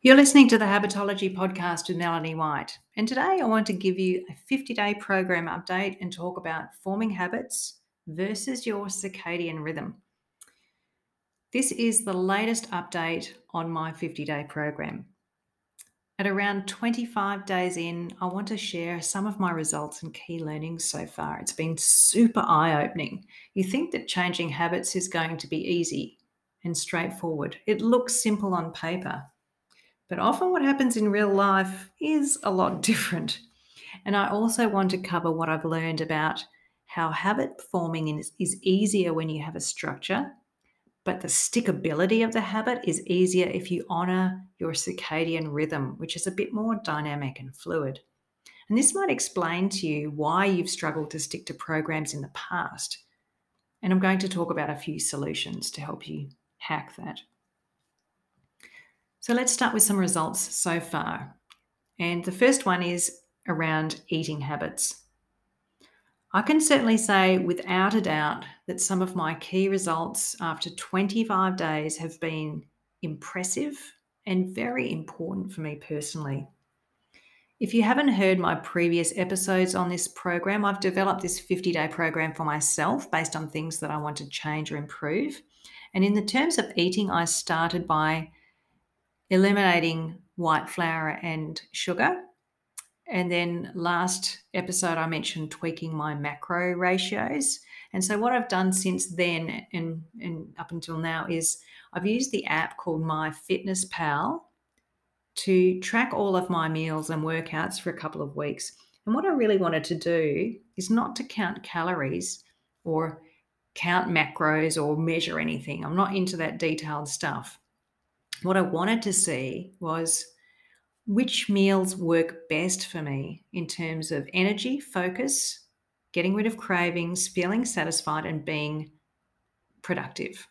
You're listening to the Habitology podcast with Melanie White. And today I want to give you a 50 day program update and talk about forming habits versus your circadian rhythm. This is the latest update on my 50 day program. At around 25 days in, I want to share some of my results and key learnings so far. It's been super eye opening. You think that changing habits is going to be easy and straightforward, it looks simple on paper but often what happens in real life is a lot different. And I also want to cover what I've learned about how habit forming is, is easier when you have a structure, but the stickability of the habit is easier if you honor your circadian rhythm, which is a bit more dynamic and fluid. And this might explain to you why you've struggled to stick to programs in the past. And I'm going to talk about a few solutions to help you hack that. So let's start with some results so far. And the first one is around eating habits. I can certainly say without a doubt that some of my key results after 25 days have been impressive and very important for me personally. If you haven't heard my previous episodes on this program, I've developed this 50 day program for myself based on things that I want to change or improve. And in the terms of eating, I started by eliminating white flour and sugar. And then last episode, I mentioned tweaking my macro ratios. And so, what I've done since then and, and up until now is I've used the app called My Fitness Pal to track all of my meals and workouts for a couple of weeks. And what I really wanted to do is not to count calories or count macros or measure anything. I'm not into that detailed stuff what I wanted to see was which meals work best for me in terms of energy, focus, getting rid of cravings, feeling satisfied, and being productive.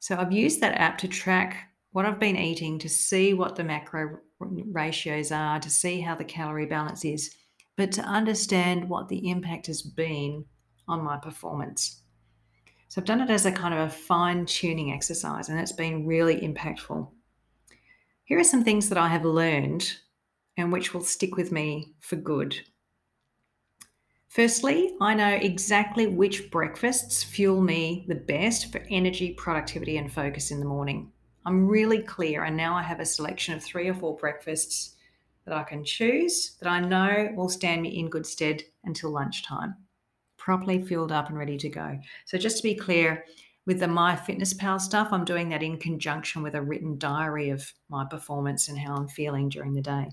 So I've used that app to track what I've been eating, to see what the macro ratios are, to see how the calorie balance is, but to understand what the impact has been on my performance. So I've done it as a kind of a fine tuning exercise, and it's been really impactful. Here are some things that I have learned and which will stick with me for good. Firstly, I know exactly which breakfasts fuel me the best for energy, productivity, and focus in the morning. I'm really clear, and now I have a selection of three or four breakfasts that I can choose that I know will stand me in good stead until lunchtime properly filled up and ready to go. So, just to be clear, with the My Fitness Pal stuff, I'm doing that in conjunction with a written diary of my performance and how I'm feeling during the day.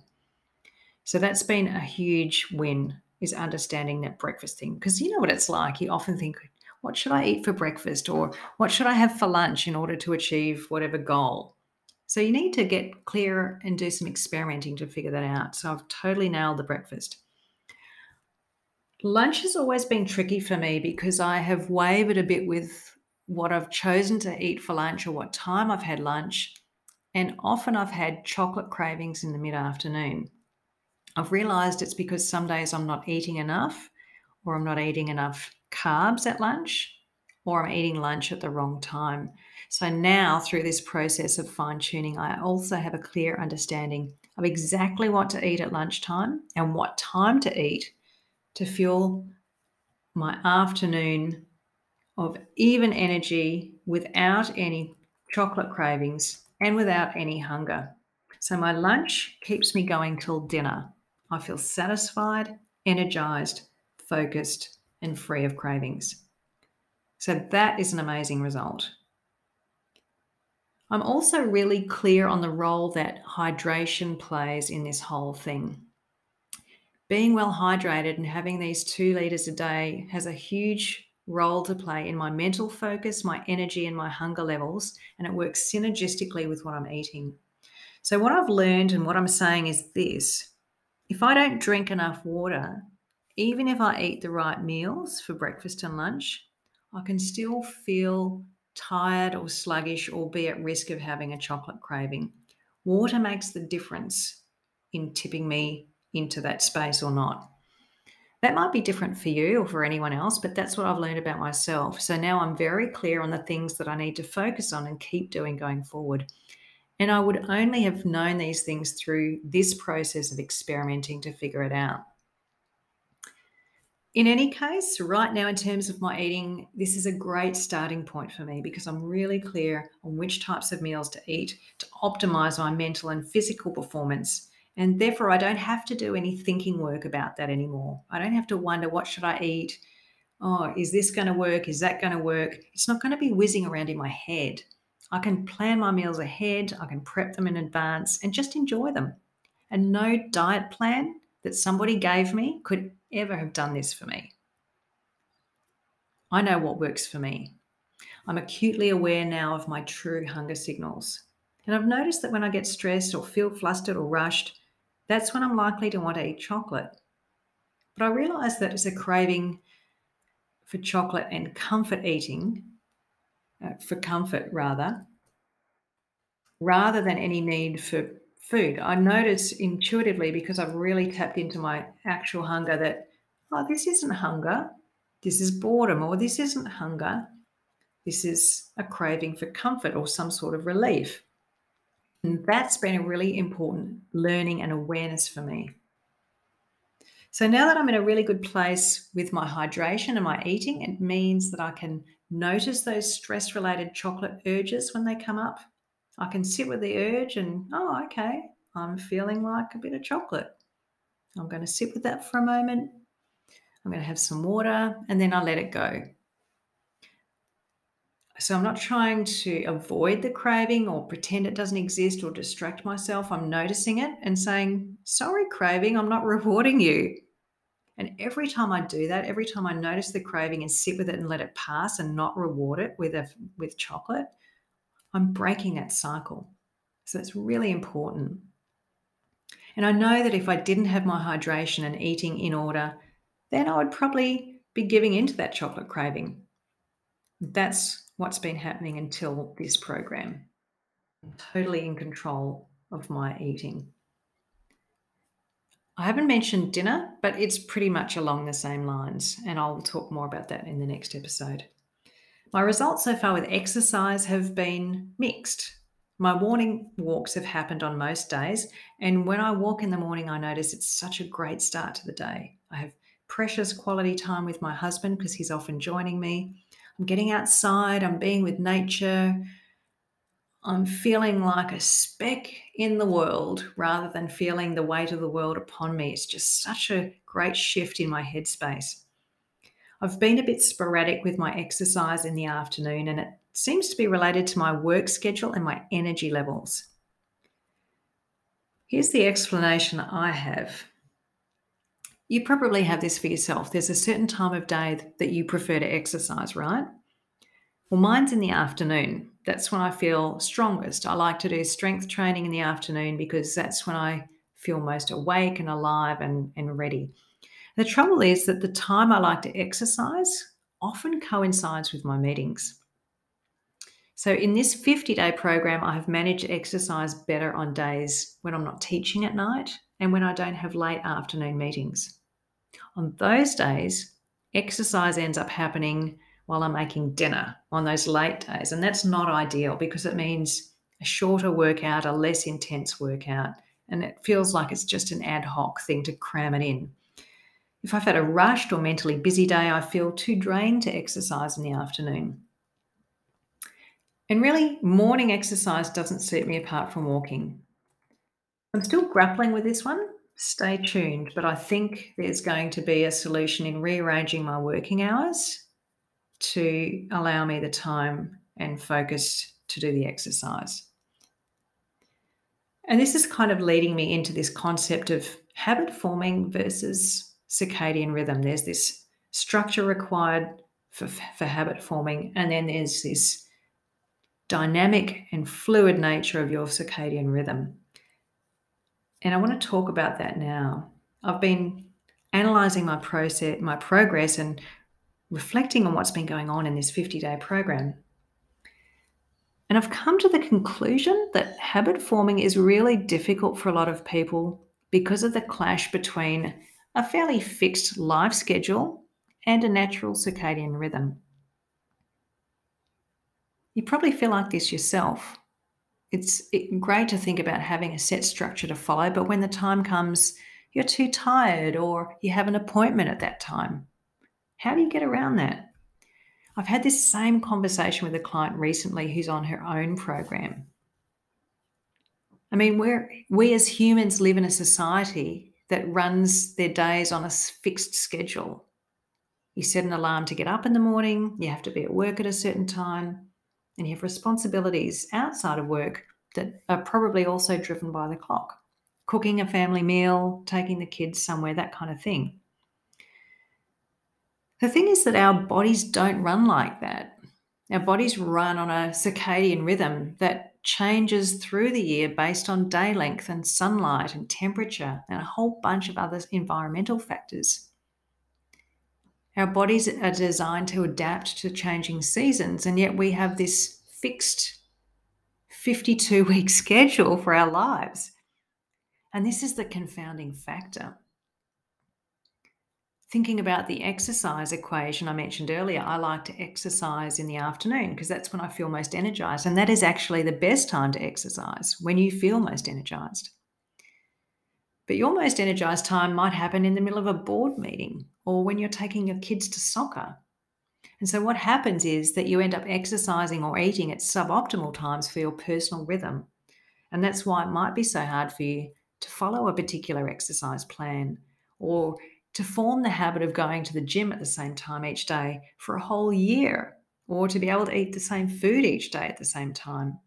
So, that's been a huge win is understanding that breakfast thing. Because you know what it's like. You often think, what should I eat for breakfast? Or what should I have for lunch in order to achieve whatever goal? So, you need to get clear and do some experimenting to figure that out. So, I've totally nailed the breakfast. Lunch has always been tricky for me because I have wavered a bit with what I've chosen to eat for lunch or what time I've had lunch. And often I've had chocolate cravings in the mid afternoon. I've realized it's because some days I'm not eating enough, or I'm not eating enough carbs at lunch, or I'm eating lunch at the wrong time. So now, through this process of fine tuning, I also have a clear understanding of exactly what to eat at lunchtime and what time to eat to fuel my afternoon of even energy without any chocolate cravings and without any hunger. So my lunch keeps me going till dinner. I feel satisfied, energized, focused, and free of cravings. So that is an amazing result. I'm also really clear on the role that hydration plays in this whole thing being well hydrated and having these two liters a day has a huge role to play in my mental focus, my energy, and my hunger levels, and it works synergistically with what I'm eating. So, what I've learned and what I'm saying is this if I don't drink enough water, even if I eat the right meals for breakfast and lunch, I can still feel tired or sluggish or be at risk of having a chocolate craving. Water makes the difference in tipping me into that space or not. That might be different for you or for anyone else, but that's what I've learned about myself. So now I'm very clear on the things that I need to focus on and keep doing going forward. And I would only have known these things through this process of experimenting to figure it out. In any case, right now, in terms of my eating, this is a great starting point for me because I'm really clear on which types of meals to eat to optimize my mental and physical performance. And therefore, I don't have to do any thinking work about that anymore. I don't have to wonder what should I eat? Oh, is this going to work? Is that going to work? It's not going to be whizzing around in my head. I can plan my meals ahead, I can prep them in advance and just enjoy them. And no diet plan that somebody gave me could ever have done this for me. I know what works for me. I'm acutely aware now of my true hunger signals. And I've noticed that when I get stressed or feel flustered or rushed, that's when I'm likely to want to eat chocolate. But I realize that it's a craving for chocolate and comfort eating, uh, for comfort rather, rather than any need for food. I notice intuitively because I've really tapped into my actual hunger that, oh, this isn't hunger. This is boredom, or this isn't hunger. This is a craving for comfort or some sort of relief. And that's been a really important learning and awareness for me. So now that I'm in a really good place with my hydration and my eating, it means that I can notice those stress related chocolate urges when they come up I can sit with the urge and, oh, okay, I'm feeling like a bit of chocolate. I'm going to sit with that for a moment. I'm going to have some water and then I let it go. So I'm not trying to avoid the craving or pretend it doesn't exist or distract myself. I'm noticing it and saying, sorry, craving, I'm not rewarding you. And every time I do that, every time I notice the craving and sit with it and let it pass and not reward it with a with chocolate, I'm breaking that cycle. So it's really important. And I know that if I didn't have my hydration and eating in order, then I would probably be giving into that chocolate craving. That's what's been happening until this program. I'm totally in control of my eating. I haven't mentioned dinner, but it's pretty much along the same lines, and I'll talk more about that in the next episode. My results so far with exercise have been mixed. My morning walks have happened on most days, and when I walk in the morning, I notice it's such a great start to the day. I have precious quality time with my husband because he's often joining me. I'm getting outside, I'm being with nature. I'm feeling like a speck in the world rather than feeling the weight of the world upon me. It's just such a great shift in my headspace. I've been a bit sporadic with my exercise in the afternoon, and it seems to be related to my work schedule and my energy levels. Here's the explanation I have. You probably have this for yourself. There's a certain time of day that you prefer to exercise, right? Well, mine's in the afternoon. That's when I feel strongest. I like to do strength training in the afternoon because that's when I feel most awake and alive and, and ready. The trouble is that the time I like to exercise often coincides with my meetings. So, in this 50 day program, I have managed to exercise better on days when I'm not teaching at night and when I don't have late afternoon meetings. On those days, exercise ends up happening while I'm making dinner on those late days. And that's not ideal because it means a shorter workout, a less intense workout. And it feels like it's just an ad hoc thing to cram it in. If I've had a rushed or mentally busy day, I feel too drained to exercise in the afternoon. And really, morning exercise doesn't suit me apart from walking. I'm still grappling with this one. Stay tuned, but I think there's going to be a solution in rearranging my working hours to allow me the time and focus to do the exercise. And this is kind of leading me into this concept of habit forming versus circadian rhythm. There's this structure required for, for habit forming, and then there's this dynamic and fluid nature of your circadian rhythm. And I want to talk about that now. I've been analyzing my process, my progress, and reflecting on what's been going on in this 50 day program. And I've come to the conclusion that habit forming is really difficult for a lot of people because of the clash between a fairly fixed life schedule, and a natural circadian rhythm. You probably feel like this yourself. It's great to think about having a set structure to follow, but when the time comes, you're too tired or you have an appointment at that time. How do you get around that? I've had this same conversation with a client recently who's on her own program. I mean, we're, we as humans live in a society that runs their days on a fixed schedule. You set an alarm to get up in the morning, you have to be at work at a certain time, and you have responsibilities outside of work that are probably also driven by the clock. Cooking a family meal, taking the kids somewhere, that kind of thing. The thing is that our bodies don't run like that. Our bodies run on a circadian rhythm that changes through the year based on day length and sunlight and temperature and a whole bunch of other environmental factors. Our bodies are designed to adapt to changing seasons, and yet we have this fixed 52 week schedule for our lives. And this is the confounding factor. Thinking about the exercise equation I mentioned earlier, I like to exercise in the afternoon because that's when I feel most energized. And that is actually the best time to exercise when you feel most energized. But your most energized time might happen in the middle of a board meeting or when you're taking your kids to soccer. And so, what happens is that you end up exercising or eating at suboptimal times for your personal rhythm. And that's why it might be so hard for you to follow a particular exercise plan or to form the habit of going to the gym at the same time each day for a whole year or to be able to eat the same food each day at the same time.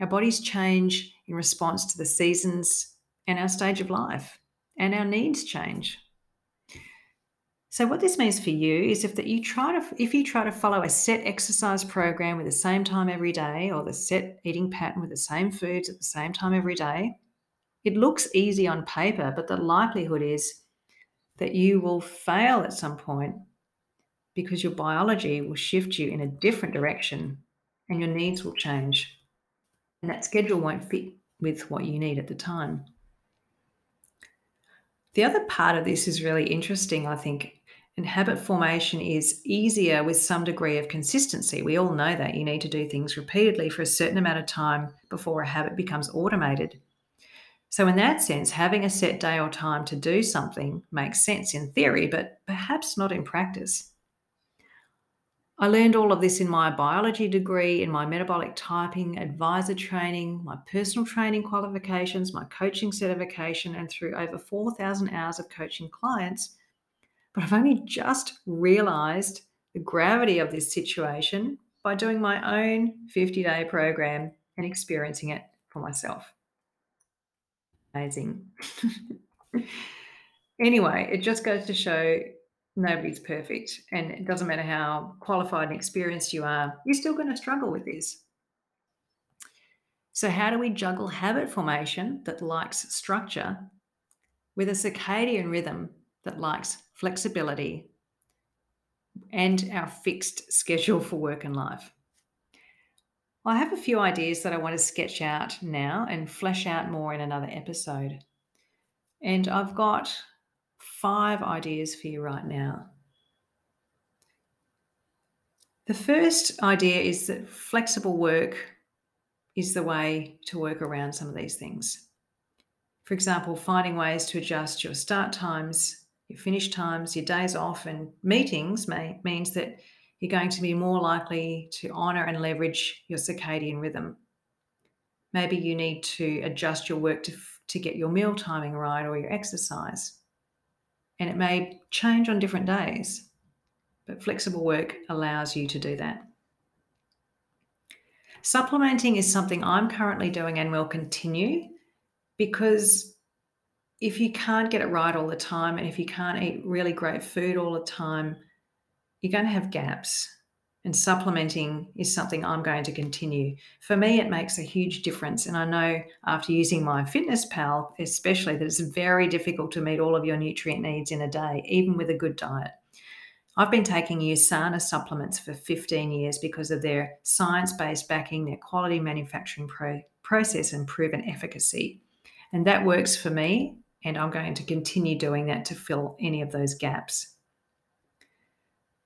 Our bodies change in response to the seasons and our stage of life, and our needs change. So what this means for you is if that you try to if you try to follow a set exercise program with the same time every day or the set eating pattern with the same foods at the same time every day, it looks easy on paper, but the likelihood is that you will fail at some point because your biology will shift you in a different direction and your needs will change. And that schedule won't fit with what you need at the time. The other part of this is really interesting, I think, and habit formation is easier with some degree of consistency. We all know that you need to do things repeatedly for a certain amount of time before a habit becomes automated. So, in that sense, having a set day or time to do something makes sense in theory, but perhaps not in practice. I learned all of this in my biology degree, in my metabolic typing advisor training, my personal training qualifications, my coaching certification, and through over 4,000 hours of coaching clients but I've only just realized the gravity of this situation by doing my own 50 day program and experiencing it for myself. Amazing. anyway, it just goes to show nobody's perfect. And it doesn't matter how qualified and experienced you are, you're still going to struggle with this. So, how do we juggle habit formation that likes structure with a circadian rhythm that likes flexibility and our fixed schedule for work and life. I have a few ideas that I want to sketch out now and flesh out more in another episode. And I've got five ideas for you right now. The first idea is that flexible work is the way to work around some of these things. For example, finding ways to adjust your start times your finish times, your days off, and meetings may, means that you're going to be more likely to honour and leverage your circadian rhythm. Maybe you need to adjust your work to, to get your meal timing right or your exercise. And it may change on different days, but flexible work allows you to do that. Supplementing is something I'm currently doing and will continue because if you can't get it right all the time and if you can't eat really great food all the time, you're going to have gaps. And supplementing is something I'm going to continue. For me, it makes a huge difference. And I know after using my Fitness Pal, especially, that it's very difficult to meet all of your nutrient needs in a day, even with a good diet. I've been taking USANA supplements for 15 years because of their science based backing, their quality manufacturing pro- process, and proven efficacy. And that works for me. And I'm going to continue doing that to fill any of those gaps.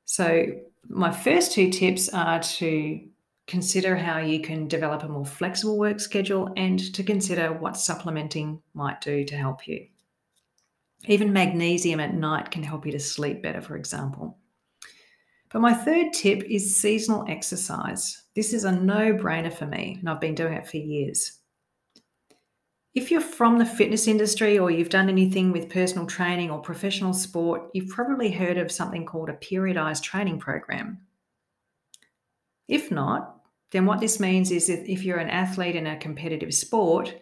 So, my first two tips are to consider how you can develop a more flexible work schedule, and to consider what supplementing might do to help you. Even magnesium at night can help you to sleep better, for example. But my third tip is seasonal exercise. This is a no brainer for me, and I've been doing it for years. If you're from the fitness industry or you've done anything with personal training or professional sport, you've probably heard of something called a periodized training program. If not, then what this means is that if you're an athlete in a competitive sport,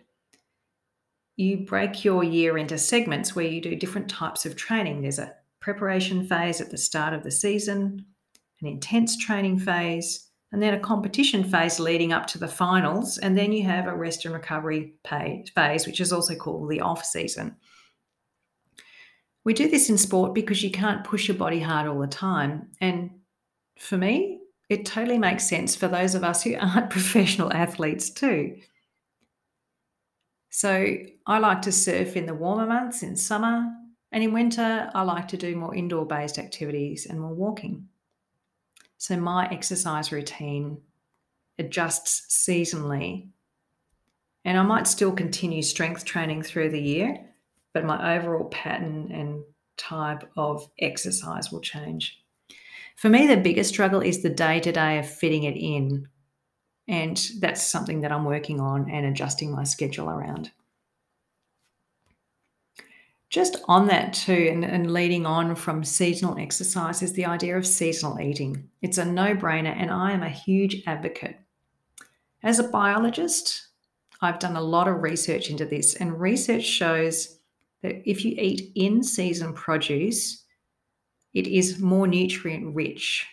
you break your year into segments where you do different types of training. There's a preparation phase at the start of the season, an intense training phase, and then a competition phase leading up to the finals. And then you have a rest and recovery phase, which is also called the off season. We do this in sport because you can't push your body hard all the time. And for me, it totally makes sense for those of us who aren't professional athletes, too. So I like to surf in the warmer months in summer, and in winter, I like to do more indoor based activities and more walking. So my exercise routine adjusts seasonally. And I might still continue strength training through the year, but my overall pattern and type of exercise will change. For me, the biggest struggle is the day to day of fitting it in. And that's something that I'm working on and adjusting my schedule around. Just on that, too, and, and, leading on from seasonal exercise, is the idea of seasonal eating. It's a no brainer, and I am a huge advocate. As a biologist, I've done a lot of research into this, and research shows that if you eat in season produce, it is more nutrient rich.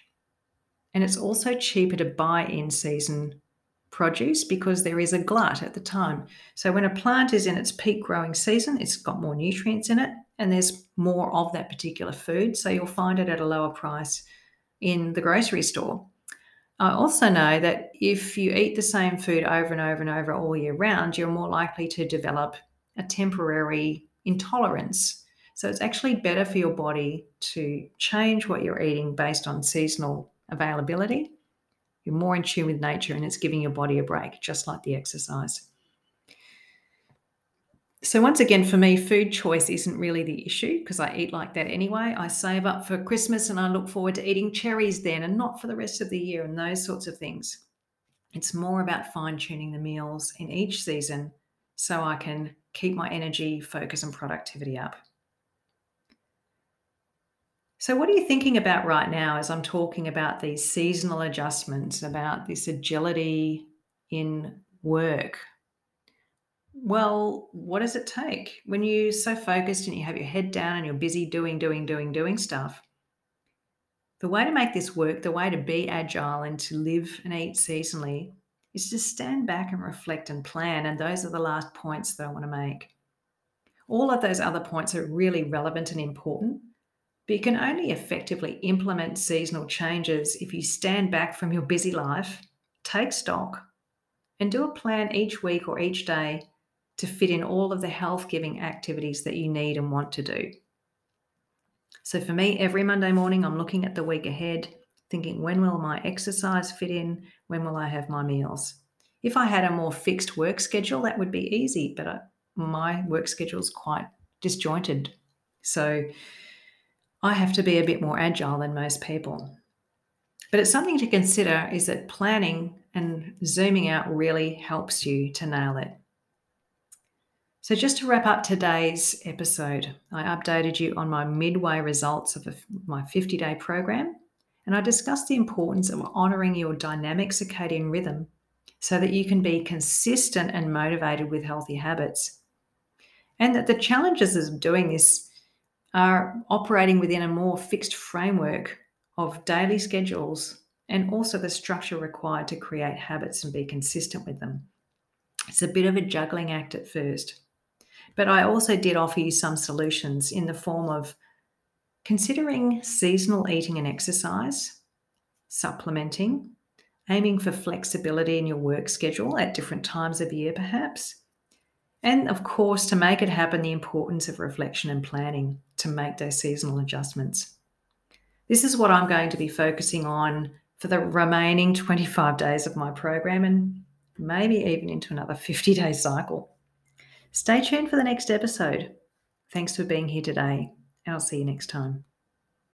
And it's also cheaper to buy in season produce because there is a glut at the time. So when a plant is in its peak growing season, it's got more nutrients in it and there's more of that particular food. So you'll find it at a lower price in the grocery store. I also know that if you eat the same food over and over and over all year round, you're more likely to develop a temporary intolerance. So it's actually better for your body to change what you're eating based on seasonal availability you're more in tune with nature and it's giving your body a break, just like the exercise. So, once again, for me, food choice isn't really the issue because I eat like that anyway. I save up for Christmas and I look forward to eating cherries then and not for the rest of the year and those sorts of things. It's more about fine tuning the meals in each season so I can keep my energy, focus, and productivity up. So, what are you thinking about right now as I'm talking about these seasonal adjustments, about this agility in work? Well, what does it take when you're so focused and you have your head down and you're busy doing, doing, doing, doing stuff? The way to make this work, the way to be agile and to live and eat seasonally is to stand back and reflect and plan. And those are the last points that I want to make. All of those other points are really relevant and important, but you can only effectively implement seasonal changes if you stand back from your busy life, take stock, and do a plan each week or each day to fit in all of the health giving activities that you need and want to do. So for me, every Monday morning, I'm looking at the week ahead, thinking, when will my exercise fit in? When will I have my meals? If I had a more fixed work schedule, that would be easy, but uh, my work schedule is quite disjointed. So I have to be a bit more agile than most people. But it's something to consider is that planning and zooming out really helps you to nail it. So, just to wrap up today's episode, I updated you on my midway results of my 50 day program, and I discussed the importance of honoring your dynamic circadian rhythm so that you can be consistent and motivated with healthy habits. And that the challenges of doing this are operating within a more fixed framework of daily schedules and also the structure required to create habits and be consistent with them. It's a bit of a juggling act at first. But I also did offer you some solutions in the form of considering seasonal eating and exercise, supplementing, aiming for flexibility in your work schedule at different times of year, perhaps, and of course, to make it happen, the importance of reflection and planning to make those seasonal adjustments. This is what I'm going to be focusing on for the remaining 25 days of my program and maybe even into another 50 day cycle. Stay tuned for the next episode. Thanks for being here today, and I'll see you next time.